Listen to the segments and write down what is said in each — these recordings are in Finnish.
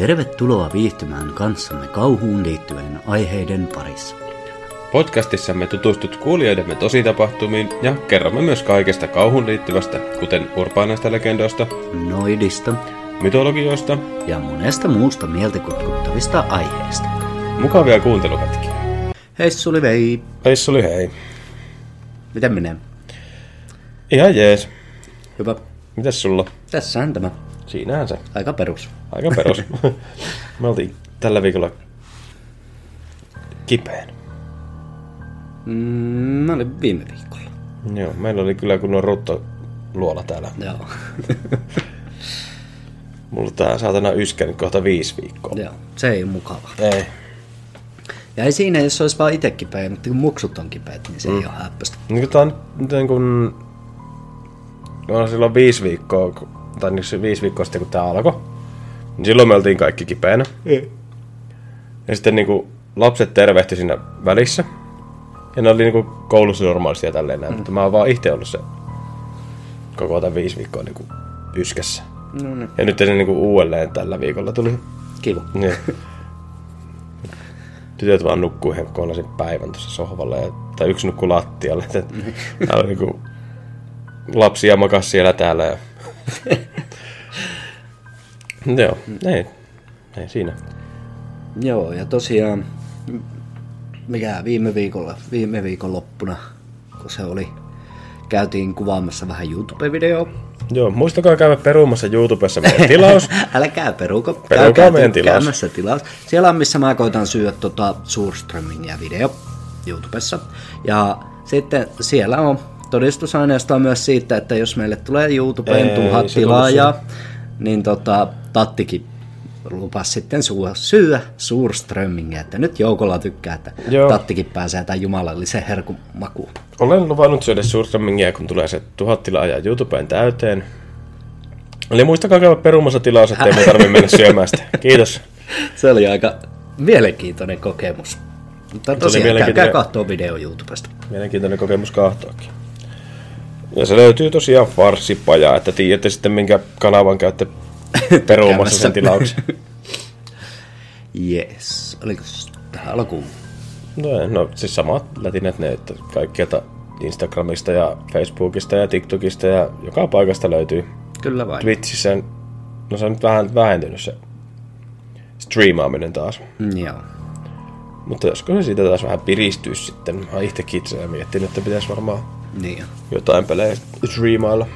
Tervetuloa viihtymään kanssamme kauhuun liittyvien aiheiden parissa. Podcastissamme tutustut kuulijoidemme tositapahtumiin ja kerromme myös kaikesta kauhun liittyvästä, kuten urbaanaista legendoista, Noidista mytologioista, ja monesta muusta mieltä kutkuttavista aiheista. mukavia kuunteluhetkiä. Hei Suli vei, Peissuli hei. miten menee? Ihan jees. Hyvä. Mitäs sulla? Tässähän tämä. Siinähän se. Aika perus. Aika perus. Me oltiin tällä viikolla kipeän. Mm, mä olin viime viikolla. Joo, meillä oli kyllä kunnon rutto luola täällä. Joo. Mulla tää saatana yskä nyt kohta viisi viikkoa. Joo, se ei ole mukavaa. Ei. Ja ei siinä, jos olisi vaan itse kipeä, mutta kun muksut on kipeät, niin se mm. ei ole häppöstä. Niin tää on nyt niin kun... No silloin viisi viikkoa, kun- tai niin viisi viikkoa sitten kun tää alkoi, niin silloin me oltiin kaikki kipeänä. Ja sitten niinku lapset tervehti siinä välissä. Ja ne oli niinku koulussa normaalisti ja tälleen näin, mutta mä oon vaan itse ollut se koko tämän viisi viikkoa niinku yskässä. No niin. Ja nyt se niinku uudelleen tällä viikolla tuli. Kiva. Niin. Tytöt vaan nukkuu ihan kokonaisen päivän tuossa sohvalla. Ja, tai yksi nukkuu lattialle. Et, täällä on niinku lapsia makas siellä täällä. Ja... Joo, ei, ei siinä. Joo, ja tosiaan, mikä viime viikolla, viime viikon loppuna, kun se oli, käytiin kuvaamassa vähän YouTube-videoa. Joo, muistakaa käydä perumassa YouTubessa meidän tilaus. Älkää peruko, Perukaa käykää meidän tilaus. tilaus. Siellä on, missä mä koitan syödä tota Surströmmingia video YouTubessa. Ja sitten siellä on todistusaineistoa myös siitä, että jos meille tulee YouTubeen tuhat tilaajaa, niin tota, Tattikin lupas sitten syödä, syödä Surströmmingia, että nyt joukolla tykkää, että Joo. Tattikin pääsee tämän jumalallisen herkun makuun. Olen luvannut syödä Surströmmingiä, kun tulee se tuhat tilaajaa YouTubeen täyteen. Eli muistakaa käydä perumassa tilaus, ettei mun tarvitse mennä syömään sitä. Kiitos. Se oli aika mielenkiintoinen kokemus. Mutta tosiaan mielenkiintoinen- katsoa video YouTubesta. Mielenkiintoinen kokemus kahtoakin. Ja se löytyy tosiaan farssipajaa, että tiedätte sitten minkä kanavan käytte perumassa sen tilauksen. Yes. Oliko tähän alkuun? No, no siis samat lätinät ne, että kaikkialta Instagramista ja Facebookista ja TikTokista ja joka paikasta löytyy. Kyllä vain. Twitchissä, no se on nyt vähän vähentynyt se striimaaminen taas. Mm, Joo. Mutta josko se siitä taas vähän piristyy sitten. Mä itsekin itse miettinyt, että pitäisi varmaan Niin jotain pelejä striimailla.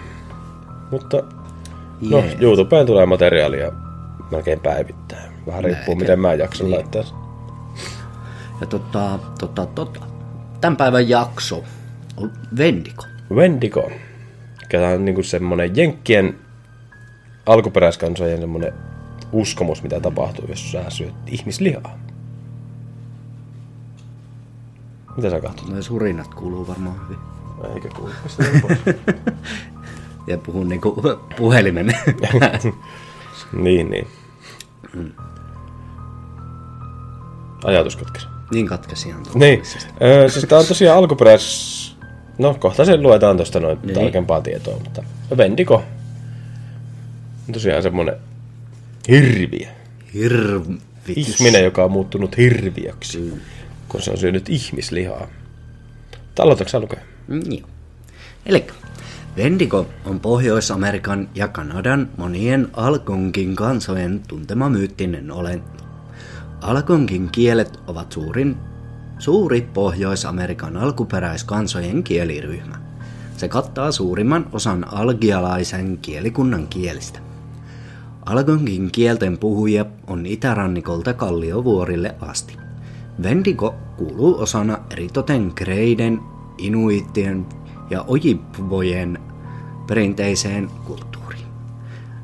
Mutta no. YouTubeen tulee materiaalia melkein päivittäin. Vähän riippuu, miten mä jaksan Niin. laittaa. Ja tota, tota, tota. Tämän päivän jakso on Vendico. Wendigo. Mikä on niinku semmonen jenkkien alkuperäiskansojen semmonen uskomus, mitä tapahtuu, jos sä syöt ihmislihaa. Mitä sä katsot? Noin surinat kuuluu varmaan hyvin. Eikä kuulu. Ja puhun niinku puhelimen. niin, niin. Ajatus katkesi. niin katkesi ihan. Niin, öö, siis tää on tosiaan alkuperäis... No, kohta sen luetaan tosta noin Niin. tarkempaa tietoa, mutta Vendigo on tosiaan semmonen hirviö. Hirvitys. Ihminen, joka on muuttunut hirviöksi, kun se on syönyt ihmislihaa. Aloitatko sä lukea? Mm, Joo. Eli Vendigo on Pohjois-Amerikan ja Kanadan monien Algonkin kansojen tuntema myyttinen olento. Algonkin kielet ovat suurin, suuri Pohjois-Amerikan alkuperäiskansojen kieliryhmä. Se kattaa suurimman osan algialaisen kielikunnan kielistä. Algonkin kielten puhujia on itärannikolta Kalliovuorille asti. Vendigo kuuluu osana eritoten kreiden, inuittien ja ojibvojen perinteiseen kulttuuriin.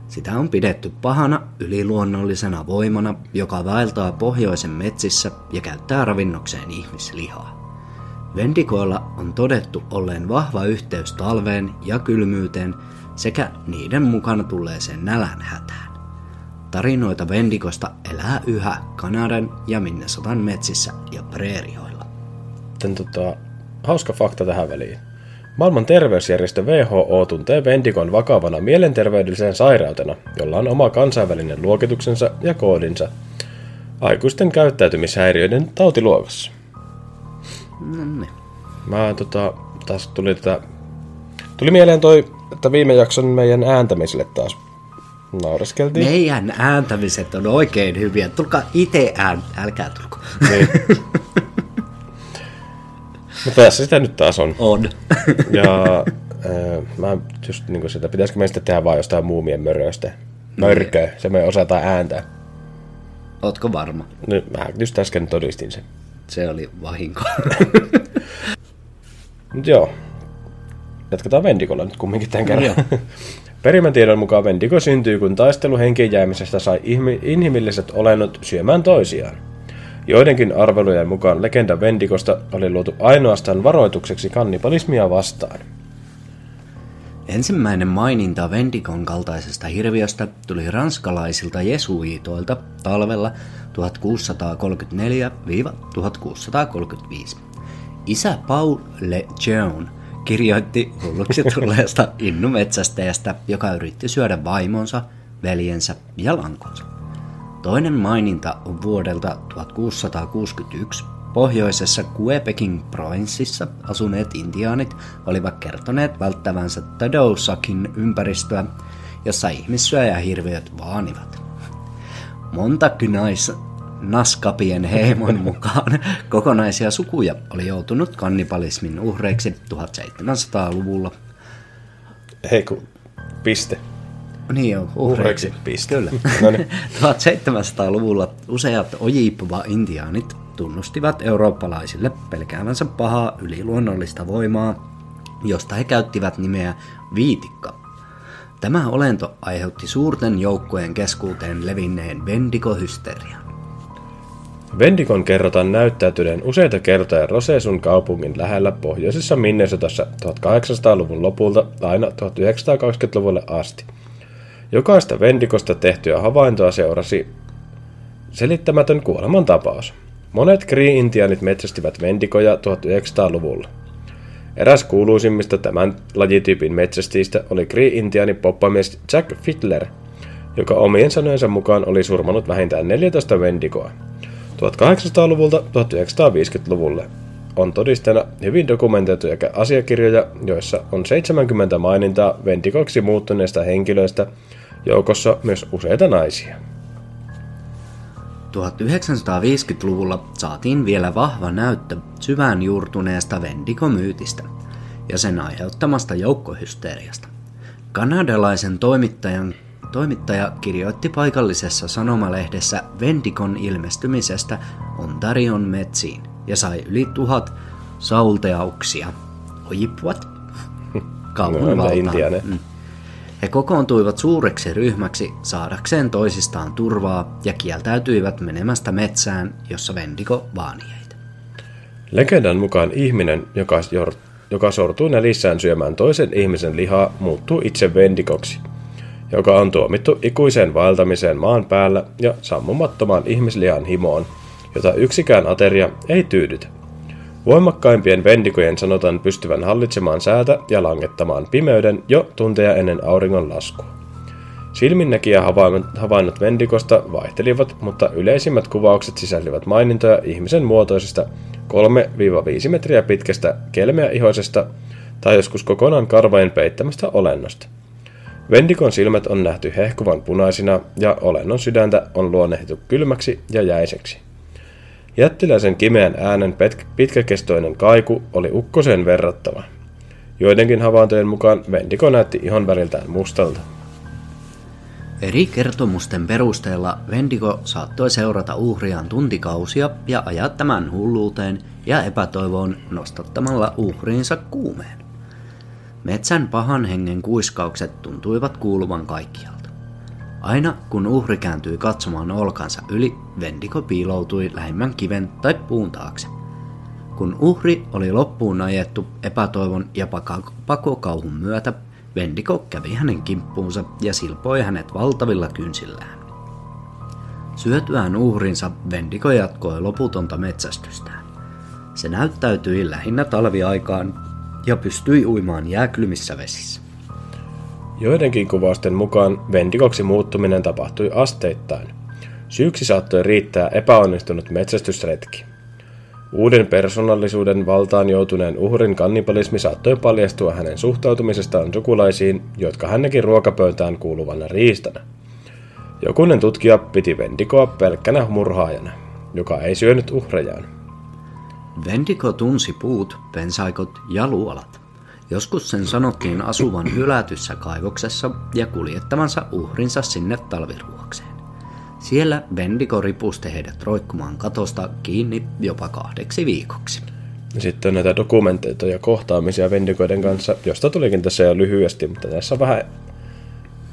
Sitä on pidetty pahana yliluonnollisena voimana, joka vaeltaa pohjoisen metsissä ja käyttää ravinnokseen ihmislihaa. Vendikoilla on todettu olleen vahva yhteys talveen ja kylmyyteen sekä niiden mukana tulleeseen nälän hätään. Tarinoita Vendikosta elää yhä Kanadan ja Minnesotan metsissä ja preerioilla. Sitten tota, hauska fakta tähän väliin. Maailman terveysjärjestö WHO tuntee Vendikon vakavana mielenterveydelliseen sairautena, jolla on oma kansainvälinen luokituksensa ja koodinsa aikuisten käyttäytymishäiriöiden tautiluokassa. No niin. Mä tota, taas tuli tätä... Tuli mieleen toi, että viime jakson meidän ääntämiselle taas naureskeltiin. Meidän ääntämiset on oikein hyviä. Tulkaa itse ään... Älkää tulko. Niin. Mutta tässä sitä nyt taas on. on. Ja äh, mä just niinku sitä, pitäisikö me sitten tehdä vaan jostain muumien möröistä? Mörköä, se me osataan ääntää. Ootko varma? Nyt mä just äsken todistin sen. Se oli vahinko. Mut joo. Jatketaan Vendikolla nyt kumminkin tämän kerran. Joo. Perimän tiedon mukaan Vendigo syntyy, kun taistelu henkiin jäämisestä sai inhimilliset olennot syömään toisiaan. Joidenkin arvelujen mukaan legenda Vendikosta oli luotu ainoastaan varoitukseksi kannibalismia vastaan. Ensimmäinen maininta Vendikon kaltaisesta hirviöstä tuli ranskalaisilta jesuiitoilta talvella 1634-1635. Isä Paul Le Jeune kirjoitti hulluksi tulleesta innumetsästäjästä, joka yritti syödä vaimonsa, veljensä ja lankonsa. Toinen maininta on vuodelta 1661. Pohjoisessa Quebecin provinssissa asuneet intiaanit olivat kertoneet välttävänsä Tadousakin ympäristöä, jossa ihmissyöjähirviöt vaanivat. Montakynais Naskapien heimon mukaan kokonaisia sukuja oli joutunut kannibalismin uhreiksi 1700-luvulla. Hei kun, piste. Niin on, uhreiksi. Uhreiksi, piste. Kyllä. No niin. 1700-luvulla useat Ojibwa-intiaanit tunnustivat eurooppalaisille pelkäävänsä pahaa yliluonnollista voimaa, josta he käyttivät nimeä viitikka. Tämä olento aiheutti suurten joukkojen keskuuteen levinneen vendikohysterian. Vendikon kerrotaan näyttäytyneen useita kertoja Rosesun kaupungin lähellä pohjoisessa Minnesotassa 1800-luvun lopulta aina 1920-luvulle asti. Jokaista Vendikosta tehtyä havaintoa seurasi selittämätön kuolemantapaus. Monet Cree-intiaanit metsästivät Vendikoja 1900-luvulla. Eräs kuuluisimmista tämän lajityypin metsästistä oli Cree-intiaani poppamies Jack Fiddler, joka omien sanojensa mukaan oli surmanut vähintään 14 Vendikoa. 1800-luvulta 1950-luvulle on todisteena hyvin dokumentoituja asiakirjoja, joissa on 70 mainintaa Vendikoksi muuttuneista henkilöistä, joukossa myös useita naisia. 1950-luvulla saatiin vielä vahva näyttö syvään juurtuneesta Vendigo-myytistä ja sen aiheuttamasta joukkohysteriasta. Kanadalaisen toimittajan Toimittaja kirjoitti paikallisessa sanomalehdessä Vendikon ilmestymisestä Ontarion metsiin ja sai yli tuhat saulteauksia. Ojippuat? Kauan No, valtaan. He kokoontuivat suureksi ryhmäksi saadakseen toisistaan turvaa ja kieltäytyivät menemästä metsään, jossa Vendigo vaani heitä. Legendan mukaan ihminen, joka, joka sortuu nälissään syömään toisen ihmisen lihaa, muuttuu itse Vendikoksi, joka on tuomittu ikuiseen vaeltamiseen maan päällä ja sammumattomaan ihmislihan himoon, jota yksikään ateria ei tyydytä. Voimakkaimpien vendikojen sanotaan pystyvän hallitsemaan säätä ja langettamaan pimeyden jo tunteja ennen auringon laskua. Silminnäkijä havainnot- vendikosta vaihtelivat, mutta yleisimmät kuvaukset sisältivät mainintoja ihmisen muotoisesta 3-5 metriä pitkästä kelmeäihoisesta tai joskus kokonaan karvain peittämästä olennosta. Vendikon silmät on nähty hehkuvan punaisina ja olennon sydäntä on luonnehdittu kylmäksi ja jäiseksi. Jättiläisen kimeän äänen pitkäkestoinen kaiku oli ukkoseen verrattava. Joidenkin havaintojen mukaan Vendiko näytti ihon väriltään mustalta. Eri kertomusten perusteella Vendigo saattoi seurata uhriaan tuntikausia ja ajaa tämän hulluuteen ja epätoivoon nostattamalla uhriinsa kuumeen. Metsän pahan hengen kuiskaukset tuntuivat kuuluvan kaikkialta. Aina kun uhri kääntyi katsomaan olkansa yli, Vendigo piiloutui lähimmän kiven tai puun taakse. Kun uhri oli loppuun ajettu epätoivon ja pakokauhun myötä, Vendigo kävi hänen kimppuunsa ja silpoi hänet valtavilla kynsillään. Syötyään uhrinsa Vendigo jatkoi loputonta metsästystään. Se näyttäytyi lähinnä talviaikaan ja pystyi uimaan jääkylmissä vesissä. Joidenkin kuvausten mukaan Vendikoksi muuttuminen tapahtui asteittain. Syyksi saattoi riittää epäonnistunut metsästysretki. Uuden persoonallisuuden valtaan joutuneen uhrin kannibalismi saattoi paljastua hänen suhtautumisestaan sukulaisiin, jotka hännekin ruokapöytään kuuluvana riistänä. Jokunen tutkija piti Vendikoa pelkkänä murhaajana, joka ei syönyt uhrejaan. Vendiko tunsi puut, pensaikot ja luolat. Joskus sen sanottiin asuvan hylätyssä kaivoksessa ja kuljettamansa uhrinsa sinne talviruokseen. Siellä Vendiko ripusti heidät roikkumaan katosta kiinni jopa kahdeksi viikoksi. Sitten on näitä ja kohtaamisia Vendikoiden kanssa, josta tulikin tässä jo lyhyesti, mutta tässä on vähän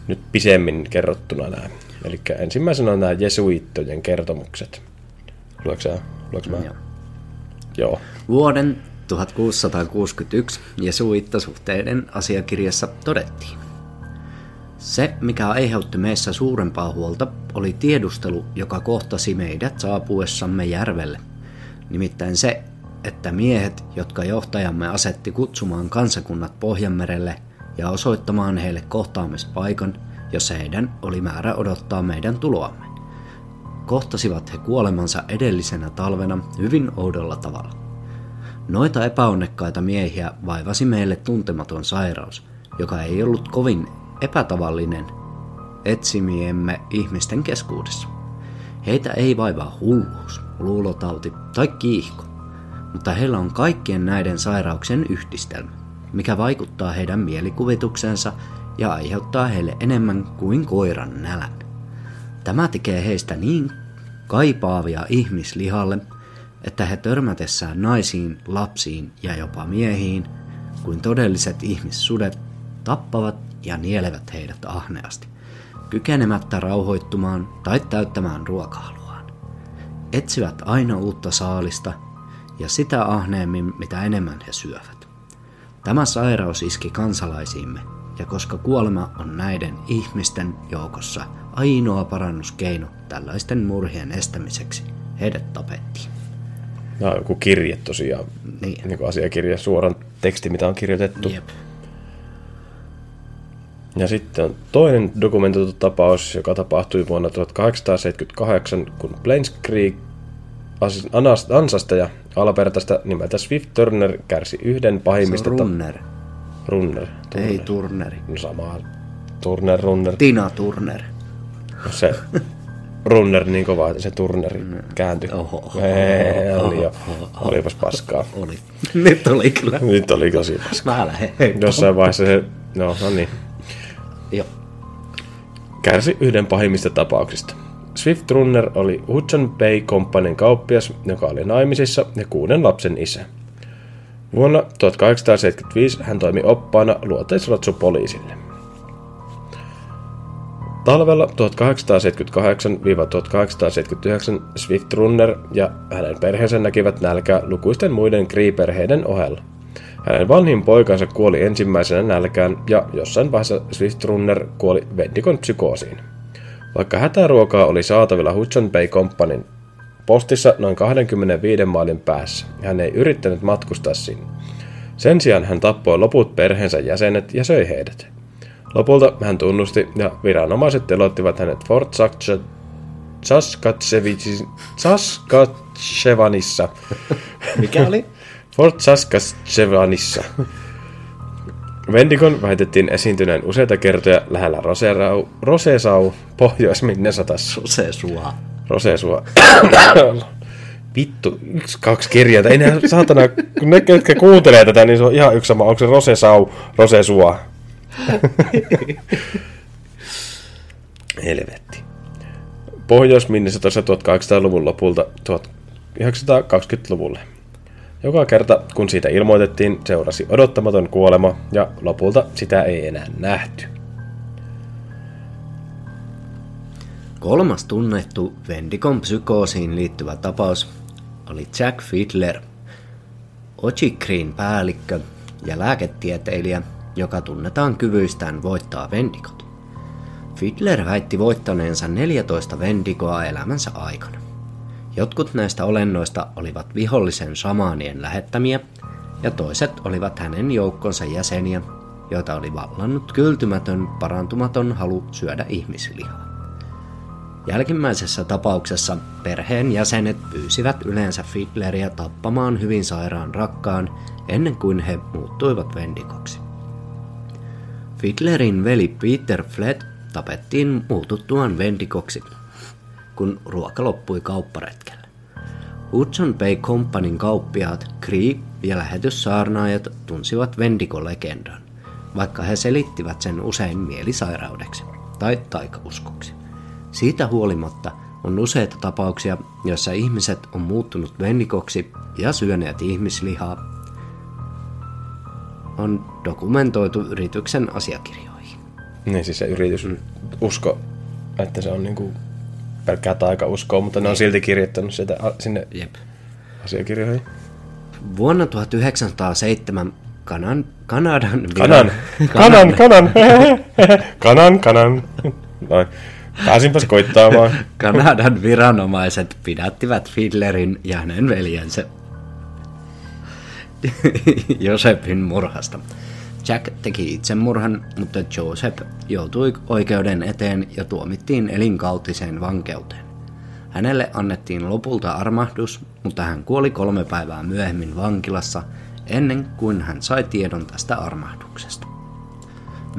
nyt pisemmin kerrottuna nämä. Eli ensimmäisenä on nämä jesuittojen kertomukset. Luetko sä? Luetko mä? Joo. Joo. Vuoden 1661 jesuittasuhteiden asiakirjassa todettiin. Se, mikä aiheutti meissä suurempaa huolta, oli tiedustelu, joka kohtasi meidät saapuessamme järvelle. Nimittäin se, että miehet, jotka johtajamme asetti kutsumaan kansakunnat Pohjanmerelle ja osoittamaan heille kohtaamispaikan, jossa heidän oli määrä odottaa meidän tuloamme, kohtasivat he kuolemansa edellisenä talvena hyvin oudolla tavalla. Noita epäonnekkaita miehiä vaivasi meille tuntematon sairaus, joka ei ollut kovin epätavallinen etsimiemme ihmisten keskuudessa. Heitä ei vaivaa hulluus, luulotauti tai kiihko, mutta heillä on kaikkien näiden sairauksien yhdistelmä, mikä vaikuttaa heidän mielikuvituksensa ja aiheuttaa heille enemmän kuin koiran nälän. Tämä tekee heistä niin kaipaavia ihmislihalle, että he törmätessään naisiin, lapsiin ja jopa miehiin, kuin todelliset ihmissudet, tappavat ja nielevät heidät ahneasti, kykenemättä rauhoittumaan tai täyttämään ruokahaluaan. Etsivät aina uutta saalista ja sitä ahneemmin, mitä enemmän he syövät. Tämä sairaus iski kansalaisiimme, ja koska kuolema on näiden ihmisten joukossa ainoa parannuskeino tällaisten murhien estämiseksi, heidät tapettiin. Nämä on joku kirje tosiaan, Niin. niin kuin asiakirja, suoran teksti, mitä on kirjoitettu. Jep. Ja sitten on toinen dokumentoitu tapaus, joka tapahtui vuonna 1878, kun Plains Creek Ansasta ja Albertasta nimeltä Swift Turner kärsi yhden Se pahimmista... on ta- Runner, Runner. ei Turneri. No sama. Turner, Runner. Tina Turner. Se Runner niin kova, että se Turneri kääntyi. Oho, oho, Ei, oho, oli jo. oho, Olipas paskaa. Oli. Nyt oli kyllä. Nyt oli tosi paskaa. Mä lähden. Jossain vaiheessa se... No, no niin. Joo. kärsi yhden pahimmista tapauksista. Swift Runner oli Hudson Bay Companyn kauppias, joka oli naimisissa ja kuuden lapsen isä. Vuonna 1875 hän toimi oppaana luoteisratsupoliisille. Talvella 1878-1879 Swift Runner ja hänen perheensä näkivät nälkää lukuisten muiden Cree-perheiden ohella. Hänen vanhin poikansa kuoli ensimmäisenä nälkään ja jossain vaiheessa Swift Runner kuoli Vendikon psykoosiin. Vaikka hätäruokaa oli saatavilla Hudson Bay Companyn postissa noin 25 maalin päässä, hän ei yrittänyt matkustaa sinne. Sen sijaan hän tappoi loput perheensä jäsenet ja söi heidät. Lopulta hän tunnusti ja viranomaiset telottivat hänet Fort Saskatchewanissa. Mikä oli? Fort Saskatchewanissa. Vendikon väitettiin esiintyneen useita kertoja lähellä Roserau, Rosesau Pohjois-Minnesotassa. Se sua. Rosesua. Vittu, yksi, kaksi kirjainta. Ei ne saatana, kun ne, jotka kuuntelee tätä, niin se on ihan yksi sama. Onko se Rosesau, Rosesua? Helvetti. Pohjois-Minnesotassa 1800-luvun lopulta 1920-luvulle. Joka kerta, kun siitä ilmoitettiin, seurasi odottamaton kuolema ja lopulta sitä ei enää nähty. Kolmas tunnettu Vendikon psykoosiin liittyvä tapaus oli Jack Fiedler, Ochikriin päällikkö ja lääketieteilijä, joka tunnetaan kyvyistään voittaa Vendikot. Fiedler väitti voittaneensa 14 Vendikoa elämänsä aikana. Jotkut näistä olennoista olivat vihollisen shamaanien lähettämiä, ja toiset olivat hänen joukkonsa jäseniä, joita oli vallannut kyltymätön, parantumaton halu syödä ihmislihaa. Jälkimmäisessä tapauksessa perheen jäsenet pyysivät yleensä Fiddleria tappamaan hyvin sairaan rakkaan ennen kuin he muuttuivat vendikoksi. Fiddlerin veli Peter Fled tapettiin muututtuaan vendikoksi, kun ruoka loppui kaupparetkellä. Hudson Bay Companyn kauppiaat, Cree ja lähetyssaarnaajat tunsivat Vendico-legendan, vaikka he selittivät sen usein mielisairaudeksi tai taikauskoksi. Siitä huolimatta on useita tapauksia, joissa ihmiset on muuttunut Vendikoksi ja syöneet ihmislihaa. On dokumentoitu yrityksen asiakirjoihin. Niin siis se yritys mm. usko, että se on niinku pelkkää taikauskoa, mutta ne on silti kirjoittanut sitä sinne Jep. asiakirjoihin. Vuonna 1907 Kanan, Kanadan... Kanan, kanan, kanan, kanan, kanan. Noin. Pääsinpäs koittaamaan. Kanadan viranomaiset pidättivät Fiddlerin ja hänen veljensä Josephin murhasta. Jack teki itsemurhan, mutta Joseph joutui oikeuden eteen ja tuomittiin elinkautiseen vankeuteen. Hänelle annettiin lopulta armahdus, mutta hän kuoli kolme päivää myöhemmin vankilassa ennen kuin hän sai tiedon tästä armahduksesta.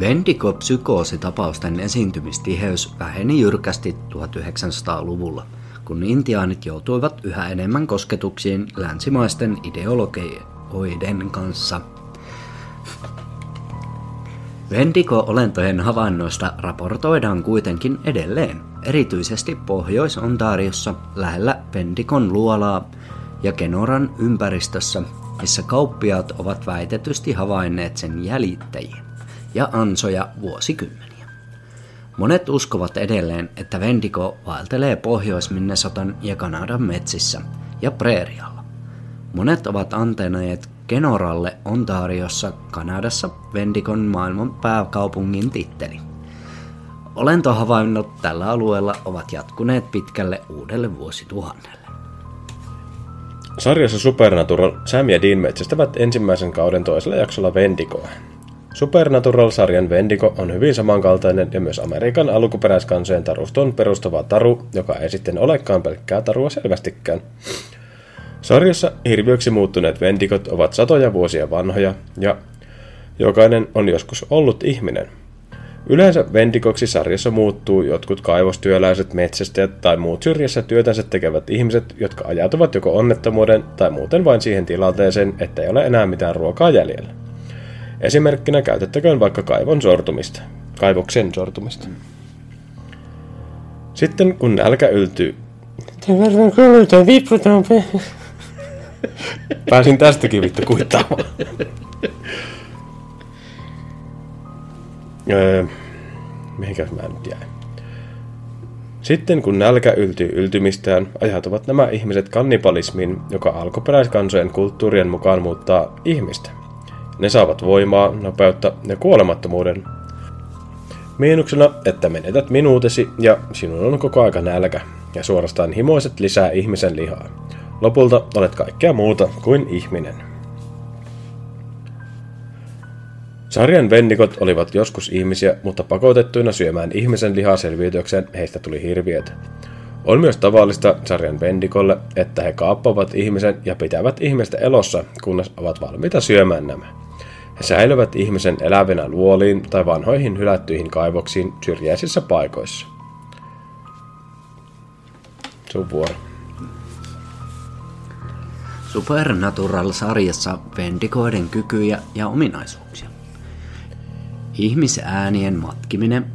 Vendico-psykoositapausten esiintymistiheys väheni jyrkästi 1900-luvulla, kun intiaanit joutuivat yhä enemmän kosketuksiin länsimaisten ideologioiden kanssa. Vendico-olentojen havainnoista raportoidaan kuitenkin edelleen, erityisesti Pohjois-Ontariossa lähellä Vendikon luolaa ja Kenoran ympäristössä, missä kauppiaat ovat väitetysti havainneet sen jäljittäjiä ja ansoja vuosikymmeniä. Monet uskovat edelleen, että Vendigo vaeltelee Pohjois-Minnesotan ja Kanadan metsissä ja preerialla. Monet ovat antaneet Kenoralle Ontariossa, Kanadassa, Vendikon maailman pääkaupungin titteli. Olentohavainnot tällä alueella ovat jatkuneet pitkälle uudelle vuosituhannelle. Sarjassa Supernatural Sam ja Dean metsästävät ensimmäisen kauden toisella jaksolla Vendigoa. Supernatural-sarjan Vendigo on hyvin samankaltainen ja myös Amerikan alkuperäiskansojen tarustoon perustuva taru, joka ei sitten olekaan pelkkää tarua selvästikään. Sarjassa hirviöksi muuttuneet Vendigot ovat satoja vuosia vanhoja ja jokainen on joskus ollut ihminen. Yleensä Vendikoksi sarjassa muuttuu jotkut kaivostyöläiset, metsästäjät tai muut syrjässä työtänsä tekevät ihmiset, jotka ajatuvat joko onnettomuuden tai muuten vain siihen tilanteeseen, että ei ole enää mitään ruokaa jäljellä. Esimerkkinä käytettäköön vaikka kaivon sortumista. Kaivoksen sortumista. Sitten kun nälkä yltyy... Pääsin tästäkin vittu kuittaamaan. öö, mihinkäs mä nyt jäin? Sitten kun nälkä yltyy yltymistään, ajatuvat nämä ihmiset kannibalismiin, joka alkuperäiskansojen kulttuurien mukaan muuttaa ihmistä. Ne saavat voimaa, nopeutta ja kuolemattomuuden. Miinuksena, että menetät minuutesi ja sinun on koko aika nälkä, ja suorastaan himoiset lisää ihmisen lihaa. Lopulta olet kaikkea muuta kuin ihminen. Sarjan vennikot olivat joskus ihmisiä, mutta pakotettuina syömään ihmisen lihaa selviytyäkseen heistä tuli hirviötä. On myös tavallista sarjan vendikolle, että he kaappavat ihmisen ja pitävät ihmistä elossa, kunnes ovat valmiita syömään nämä. He säilyvät ihmisen elävinä luoliin tai vanhoihin hylättyihin kaivoksiin syrjäisissä paikoissa. Sun vuoro. Supernatural-sarjassa vendikoiden kykyjä ja ominaisuuksia. Ihmisäänien matkiminen.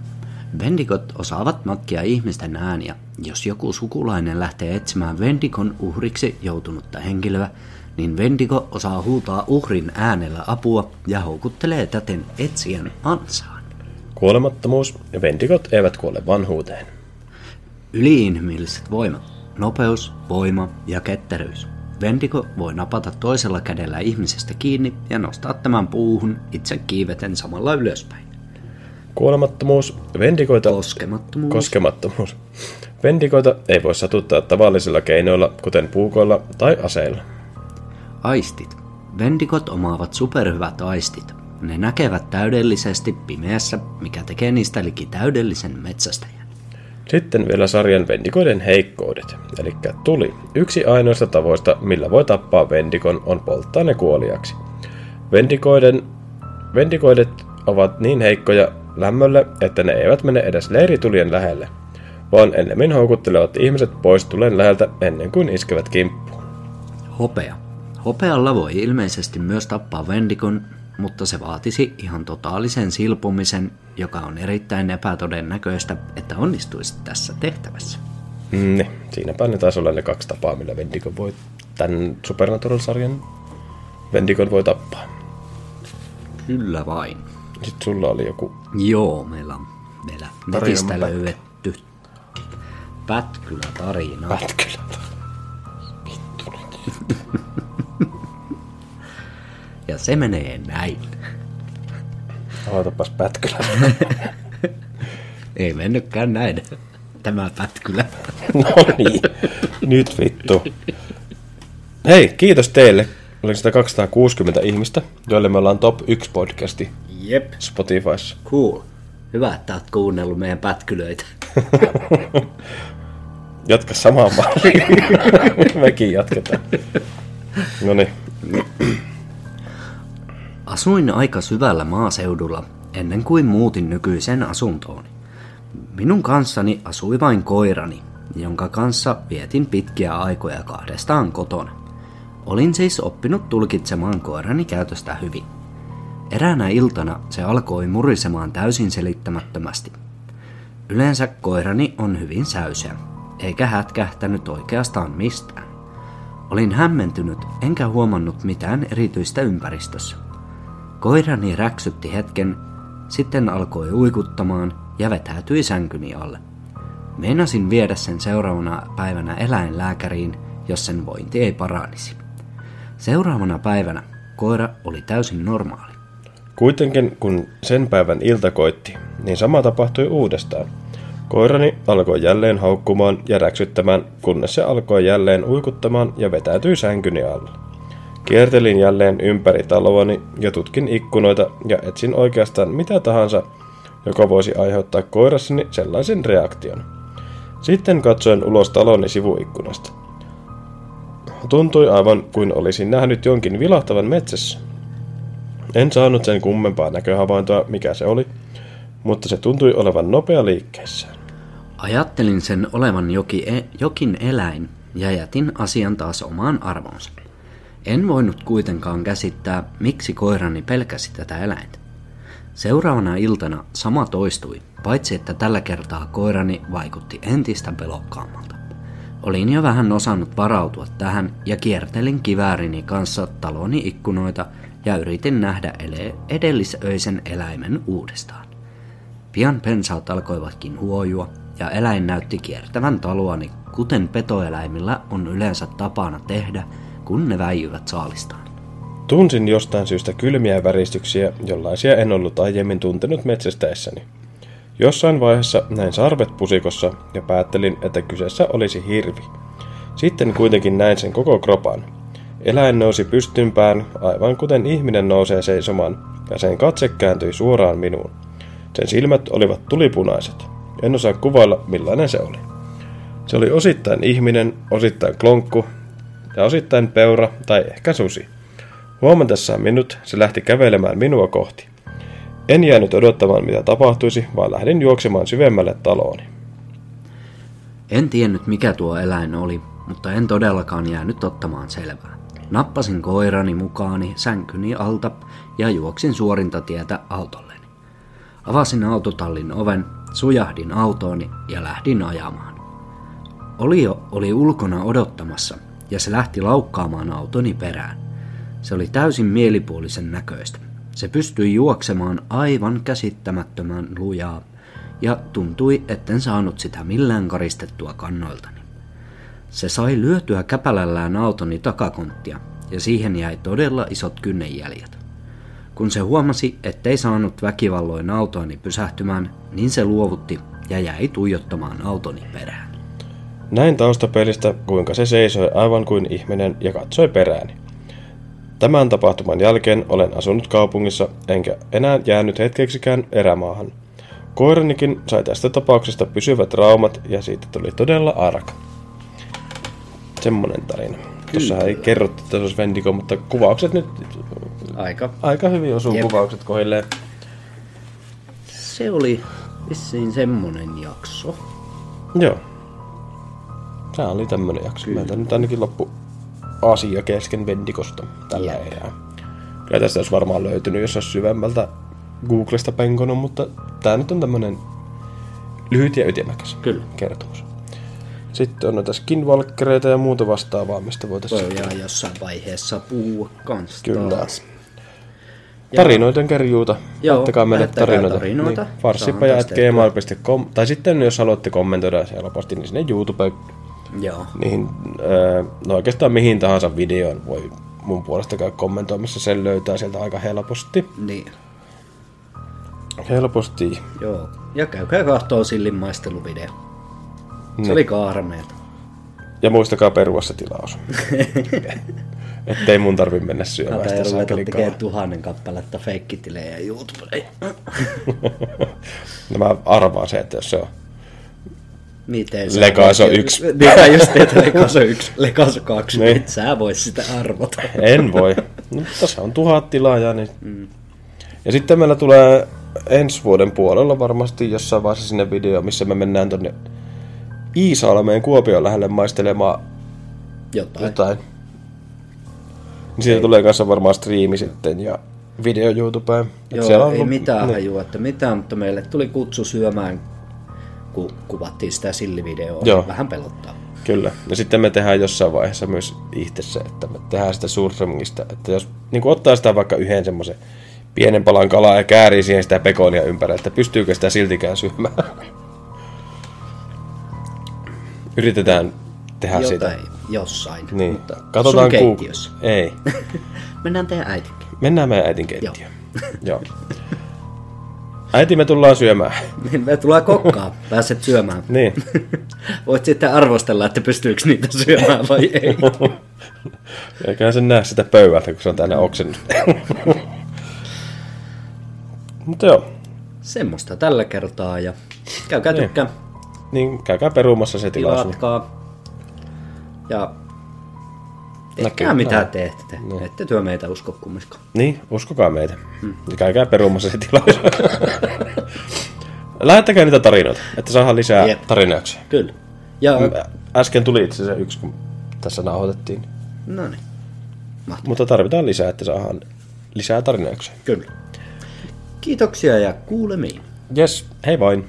Vendikot osaavat matkia ihmisten ääniä. Jos joku sukulainen lähtee etsimään Vendikon uhriksi joutunutta henkilöä, niin Vendigo osaa huutaa uhrin äänellä apua ja houkuttelee täten etsijän ansaan. Kuolemattomuus vendikot eivät kuole vanhuuteen. Yliinhimilliset voimat, nopeus, voima ja ketteryys. Vendigo voi napata toisella kädellä ihmisestä kiinni ja nostaa tämän puuhun itse kiiveten samalla ylöspäin. Kuolemattomuus, vendikoita... Koskemattomuus. Koskemattomuus. Vendikoita ei voi satuttaa tavallisilla keinoilla, kuten puukoilla tai aseilla. Aistit. Vendikot omaavat superhyvät aistit. Ne näkevät täydellisesti pimeässä, mikä tekee niistä liki täydellisen metsästäjän. Sitten vielä sarjan vendikoiden heikkoudet. Eli tuli. Yksi ainoista tavoista, millä voi tappaa vendikon, on polttaa ne kuoliaksi. Vendikoiden, vendikoidet ovat niin heikkoja lämmölle, että ne eivät mene edes leiritulien lähelle, vaan ennemmin houkuttelevat ihmiset pois tulen läheltä ennen kuin iskevät kimppuun. Hopea. Hopealla voi ilmeisesti myös tappaa vendikon, mutta se vaatisi ihan totaalisen silpumisen, joka on erittäin epätodennäköistä, että onnistuisi tässä tehtävässä. Mm, niin, siinäpä ne taisi olla ne kaksi tapaa, millä Vendikon voi, tämän Supernatural-sarjan Vendikon voi tappaa. Kyllä vain. Sitten sulla oli joku... Joo, meillä on meillä Tarina netistä löydetty pätkylä tarina. Pätkylä. Ja se menee näin. Aloitapas pätkylä. Ei mennytkään näin. Tämä pätkylä. no niin, nyt vittu. Hei, kiitos teille. Oliko sitä 260 ihmistä, joille me ollaan top 1 podcasti Jep. Spotifyssa. Cool. Hyvä, että oot kuunnellut meidän pätkylöitä. Jatka samaan malliin. Mekin jatketaan. No niin. Asuin aika syvällä maaseudulla ennen kuin muutin nykyiseen asuntooni. Minun kanssani asui vain koirani, jonka kanssa vietin pitkiä aikoja kahdestaan kotona. Olin siis oppinut tulkitsemaan koirani käytöstä hyvin. Eräänä iltana se alkoi murisemaan täysin selittämättömästi. Yleensä koirani on hyvin säyseä, eikä hätkähtänyt oikeastaan mistään. Olin hämmentynyt enkä huomannut mitään erityistä ympäristössä. Koirani räksytti hetken, sitten alkoi uikuttamaan ja vetäytyi sänkyni alle. Meinasin viedä sen seuraavana päivänä eläinlääkäriin, jos sen vointi ei paranisi. Seuraavana päivänä koira oli täysin normaali. Kuitenkin kun sen päivän ilta koitti, niin sama tapahtui uudestaan. Koirani alkoi jälleen haukkumaan ja räksyttämään, kunnes se alkoi jälleen uikuttamaan ja vetäytyi sänkyni alle. Kiertelin jälleen ympäri taloani ja tutkin ikkunoita ja etsin oikeastaan mitä tahansa, joka voisi aiheuttaa koirassani sellaisen reaktion. Sitten katsoin ulos taloni sivuikkunasta. Tuntui aivan kuin olisin nähnyt jonkin vilahtavan metsässä. En saanut sen kummempaa näköhavaintoa, mikä se oli, mutta se tuntui olevan nopea liikkeessään. Ajattelin sen olevan joki e- jokin eläin ja jätin asian taas omaan arvonsa. En voinut kuitenkaan käsittää, miksi koirani pelkäsi tätä eläintä. Seuraavana iltana sama toistui, paitsi että tällä kertaa koirani vaikutti entistä pelokkaammalta. Olin jo vähän osannut varautua tähän ja kiertelin kiväärini kanssa taloni ikkunoita ja yritin nähdä ele- edellisöisen eläimen uudestaan. Pian pensaat alkoivatkin huojua ja eläin näytti kiertävän taloani, kuten petoeläimillä on yleensä tapana tehdä, kun ne väijyvät saalistaan. Tunsin jostain syystä kylmiä väristyksiä, jollaisia en ollut aiemmin tuntenut metsästäessäni. Jossain vaiheessa näin sarvet pusikossa ja päättelin, että kyseessä olisi hirvi. Sitten kuitenkin näin sen koko kropan. Eläin nousi pystympään, aivan kuten ihminen nousee seisomaan, ja sen katse kääntyi suoraan minuun. Sen silmät olivat tulipunaiset. En osaa kuvailla, millainen se oli. Se oli osittain ihminen, osittain klonkku, ja osittain peura tai ehkä susi. Huomatessaan minut se lähti kävelemään minua kohti. En jäänyt odottamaan mitä tapahtuisi, vaan lähdin juoksemaan syvemmälle talooni. En tiennyt mikä tuo eläin oli, mutta en todellakaan jäänyt ottamaan selvää. Nappasin koirani mukaani sänkyni alta ja juoksin suorinta tietä autolleni. Avasin autotallin oven, sujahdin autooni ja lähdin ajamaan. Olio oli ulkona odottamassa ja se lähti laukkaamaan autoni perään. Se oli täysin mielipuolisen näköistä. Se pystyi juoksemaan aivan käsittämättömän lujaa ja tuntui, etten saanut sitä millään karistettua kannoiltani. Se sai lyötyä käpälällään autoni takakonttia ja siihen jäi todella isot kynnenjäljet. Kun se huomasi, ettei saanut väkivalloin autoani pysähtymään, niin se luovutti ja jäi tuijottamaan autoni perään. Näin taustapelistä, kuinka se seisoi aivan kuin ihminen ja katsoi perääni. Tämän tapahtuman jälkeen olen asunut kaupungissa, enkä enää jäänyt hetkeksikään erämaahan. Koiranikin sai tästä tapauksesta pysyvät traumat ja siitä tuli todella arka. Semmonen tarina. Tuossa ei kerrottu, että se olisi Vendigo, mutta kuvaukset nyt Aika. aika hyvin osuu Jep. kuvaukset kohilleen. Se oli vissiin semmonen jakso. Joo. Se oli tämmönen jakso. Kyllä. Meiltä nyt ainakin loppu asia kesken Vendikosta tällä Jep. erää. Kyllä tästä olisi varmaan löytynyt, jos olisi syvemmältä Googlesta penkonut, mutta tää nyt on tämmönen lyhyt ja ytimekäs Kyllä. kertomus. Sitten on noita skinwalkereita ja muuta vastaavaa, mistä voitaisiin... Voidaan jossain vaiheessa puhua kans Kyllä. taas. Tarinoiden kerjuuta. Joo, Laittakaa meille tarinoita. tarinoita. Niin, farssipaja Saadaan gmail.com. Tai sitten jos haluatte kommentoida helposti, niin sinne YouTube Joo. niihin, öö, no oikeastaan mihin tahansa videoon voi mun puolesta käydä kommentoimassa, sen löytää sieltä aika helposti. Niin. Helposti. Joo. Ja käykää kahtoo sillin maisteluvideo. Se Niin. oli kaarmeeta. Ja muistakaa perua se tilaus. Ettei mun tarvi mennä syömään sitä tekemään kalaa. tuhannen kappaletta feikkitilejä YouTubeen. No mä arvaan se, että jos se on Miten sä Legaso voit- yksi. Niin mä just teet Legaso 1, Legaso 2, Niin. niin. sä vois sitä arvota. En voi. No, tässä on tuhat tilaajaa. Niin... Mm. Ja sitten meillä tulee ensi vuoden puolella varmasti jossain vaiheessa sinne video, missä me mennään tonne Iisalmeen Kuopion lähelle maistelemaan Jotain. jotain. Niin siitä tulee kanssa varmaan striimi sitten ja video YouTubeen. Et Joo, siellä on ei ollut- mitään niin. hajua, että mitään, mutta meille tuli kutsu syömään, kun kuvattiin sitä sillivideoa. Joo. Vähän pelottaa. Kyllä. Ja sitten me tehdään jossain vaiheessa myös itse se, että me tehdään sitä surströmmingistä. Että jos niin ottaa sitä vaikka yhden semmoisen pienen palan kalaa ja käärii siihen sitä pekonia ympärille, että pystyykö sitä siltikään syömään. Yritetään tehdä Jotain, sitä. jossain. Niin. Mutta Katsotaan sun ku- keittiössä. Ei. Mennään tehdä äitikin. Mennään meidän äitin keittiöön. Joo. Äiti, me tullaan syömään. Niin me tullaan kokkaa, pääset syömään. Niin. Voit sitten arvostella, että pystyykö niitä syömään vai ei. Eiköhän sen näe sitä pöydältä, kun se on tänne oksennut. Mutta joo, Semmoista tällä kertaa ja käykää Niin. tykkää, niin käykää perumassa se tilaus. tilatkaa ja Näkyy, tehkää mitä näin. teette. Niin. Ette työ meitä usko kumminkaan. Niin, uskokaa meitä. Hmm. Käykää perumassa se tilaus. Lähettäkää niitä tarinoita, että saadaan lisää Jep. tarinauksia. Kyllä. Ja, Äsken tuli itse asiassa yksi, kun tässä nauhoitettiin. no niin, mahtavaa. Mutta tarvitaan lisää, että saadaan lisää tarinauksia. Kyllä. Kiitoksia ja kuulemiin. Yes, hei vain.